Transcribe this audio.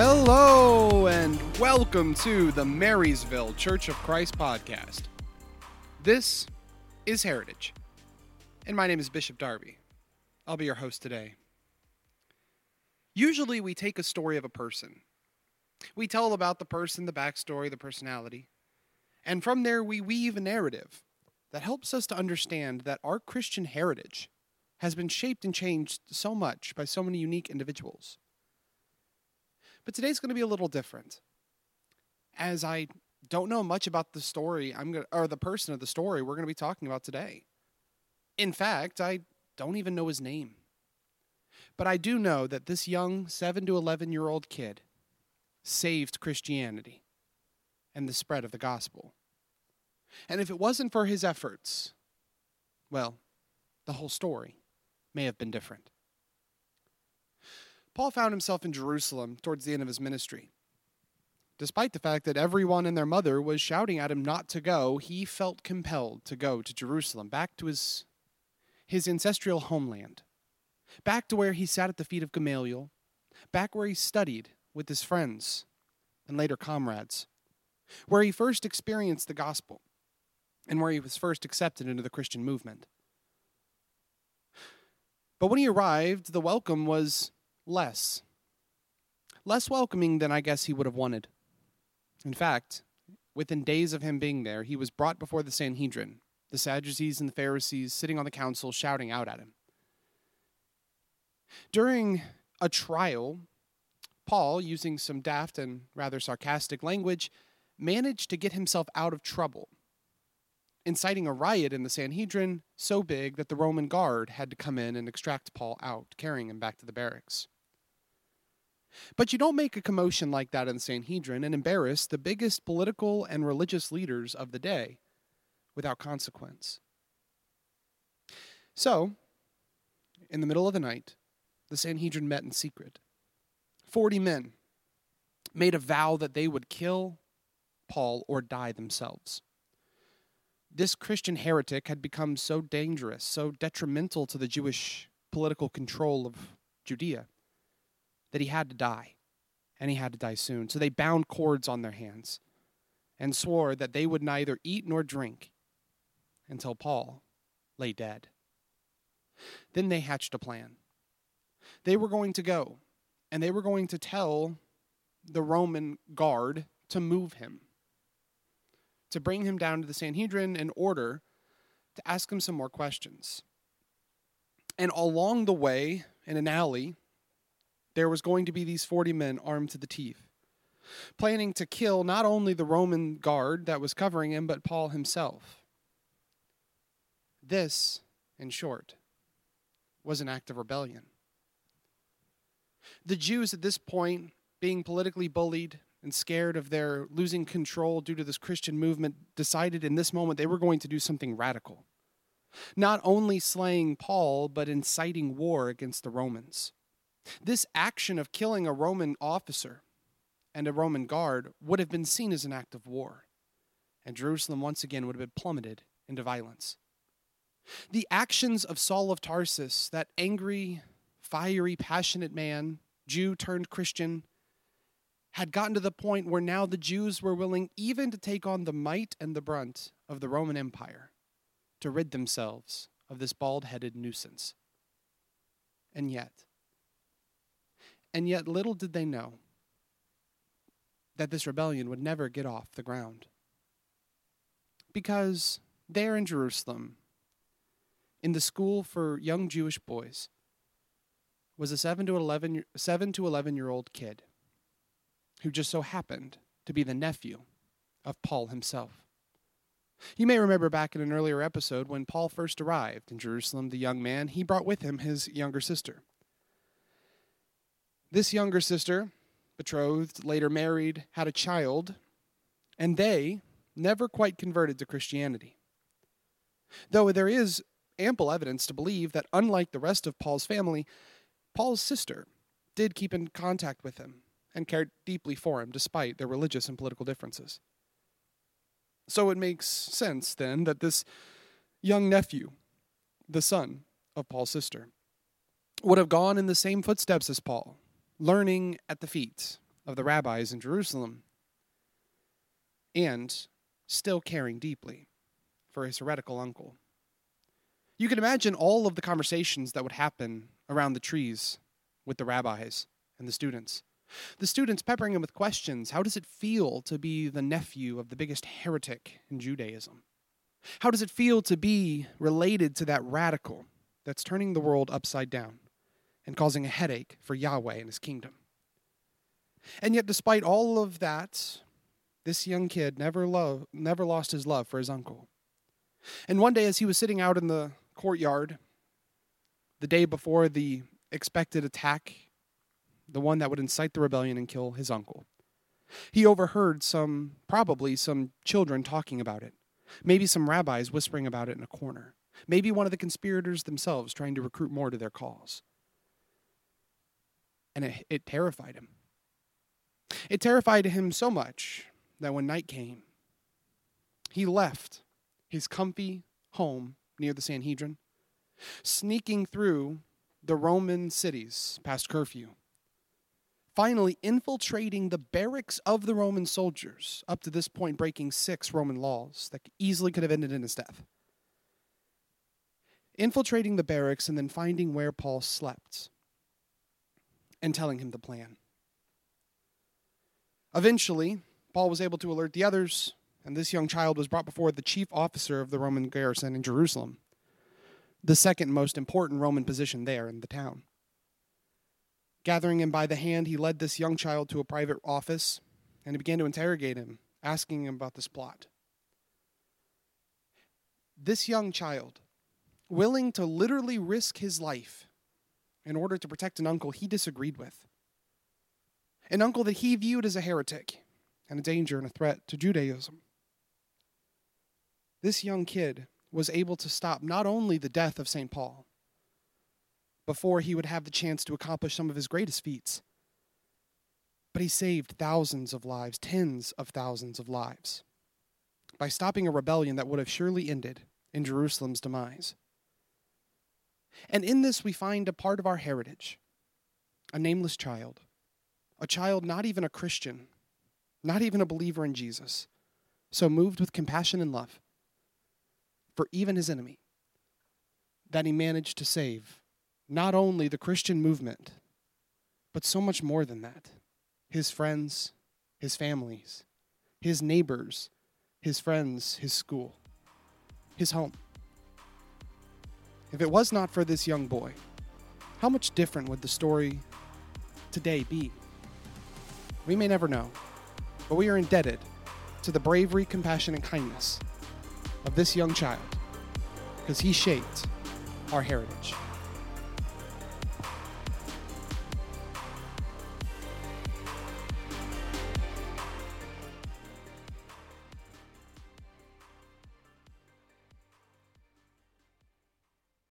Hello and welcome to the Marysville Church of Christ podcast. This is Heritage, and my name is Bishop Darby. I'll be your host today. Usually, we take a story of a person. We tell about the person, the backstory, the personality, and from there we weave a narrative that helps us to understand that our Christian heritage has been shaped and changed so much by so many unique individuals. But today's going to be a little different. As I don't know much about the story I'm going or the person of the story we're going to be talking about today. In fact, I don't even know his name. But I do know that this young 7 to 11 year old kid saved Christianity and the spread of the gospel. And if it wasn't for his efforts, well, the whole story may have been different. Paul found himself in Jerusalem towards the end of his ministry. Despite the fact that everyone and their mother was shouting at him not to go, he felt compelled to go to Jerusalem, back to his, his ancestral homeland, back to where he sat at the feet of Gamaliel, back where he studied with his friends and later comrades, where he first experienced the gospel, and where he was first accepted into the Christian movement. But when he arrived, the welcome was less. Less welcoming than I guess he would have wanted. In fact, within days of him being there, he was brought before the Sanhedrin, the Sadducees and the Pharisees sitting on the council shouting out at him. During a trial, Paul, using some daft and rather sarcastic language, managed to get himself out of trouble, inciting a riot in the Sanhedrin so big that the Roman guard had to come in and extract Paul out, carrying him back to the barracks. But you don't make a commotion like that in the Sanhedrin and embarrass the biggest political and religious leaders of the day without consequence. So, in the middle of the night, the Sanhedrin met in secret. Forty men made a vow that they would kill Paul or die themselves. This Christian heretic had become so dangerous, so detrimental to the Jewish political control of Judea that he had to die, and he had to die soon. So they bound cords on their hands and swore that they would neither eat nor drink until Paul lay dead. Then they hatched a plan. They were going to go and they were going to tell the Roman guard to move him, to bring him down to the Sanhedrin in order to ask him some more questions. And along the way, in an alley, there was going to be these 40 men armed to the teeth, planning to kill not only the Roman guard that was covering him, but Paul himself. This, in short, was an act of rebellion. The Jews at this point, being politically bullied and scared of their losing control due to this Christian movement, decided in this moment they were going to do something radical. Not only slaying Paul, but inciting war against the Romans. This action of killing a Roman officer and a Roman guard would have been seen as an act of war, and Jerusalem once again would have been plummeted into violence. The actions of Saul of Tarsus, that angry, fiery, passionate man, Jew turned Christian, had gotten to the point where now the Jews were willing even to take on the might and the brunt of the Roman Empire to rid themselves of this bald headed nuisance. And yet, and yet, little did they know that this rebellion would never get off the ground. Because there in Jerusalem, in the school for young Jewish boys, was a 7 to 11, 7 to 11 year old kid who just so happened to be the nephew of Paul himself. You may remember back in an earlier episode when Paul first arrived in Jerusalem, the young man, he brought with him his younger sister. This younger sister, betrothed, later married, had a child, and they never quite converted to Christianity. Though there is ample evidence to believe that, unlike the rest of Paul's family, Paul's sister did keep in contact with him and cared deeply for him despite their religious and political differences. So it makes sense then that this young nephew, the son of Paul's sister, would have gone in the same footsteps as Paul learning at the feet of the rabbis in Jerusalem, and still caring deeply for his heretical uncle. You can imagine all of the conversations that would happen around the trees with the rabbis and the students. The students peppering him with questions How does it feel to be the nephew of the biggest heretic in Judaism? How does it feel to be related to that radical that's turning the world upside down and causing a headache for Yahweh and his kingdom? And yet, despite all of that, this young kid never, loved, never lost his love for his uncle. And one day, as he was sitting out in the courtyard, the day before the expected attack, the one that would incite the rebellion and kill his uncle, he overheard some, probably some children talking about it. Maybe some rabbis whispering about it in a corner. Maybe one of the conspirators themselves trying to recruit more to their cause. And it, it terrified him. It terrified him so much that when night came, he left his comfy home near the Sanhedrin, sneaking through the Roman cities past curfew, finally infiltrating the barracks of the Roman soldiers, up to this point breaking six Roman laws that easily could have ended in his death. Infiltrating the barracks and then finding where Paul slept and telling him the plan. Eventually, Paul was able to alert the others, and this young child was brought before the chief officer of the Roman garrison in Jerusalem, the second most important Roman position there in the town. Gathering him by the hand, he led this young child to a private office and he began to interrogate him, asking him about this plot. This young child, willing to literally risk his life in order to protect an uncle he disagreed with, an uncle that he viewed as a heretic and a danger and a threat to Judaism. This young kid was able to stop not only the death of St. Paul, before he would have the chance to accomplish some of his greatest feats. But he saved thousands of lives, tens of thousands of lives, by stopping a rebellion that would have surely ended in Jerusalem's demise. And in this, we find a part of our heritage a nameless child, a child not even a Christian, not even a believer in Jesus, so moved with compassion and love for even his enemy that he managed to save not only the Christian movement, but so much more than that his friends, his families, his neighbors, his friends, his school, his home. If it was not for this young boy, how much different would the story today be? We may never know, but we are indebted to the bravery, compassion, and kindness of this young child because he shaped our heritage.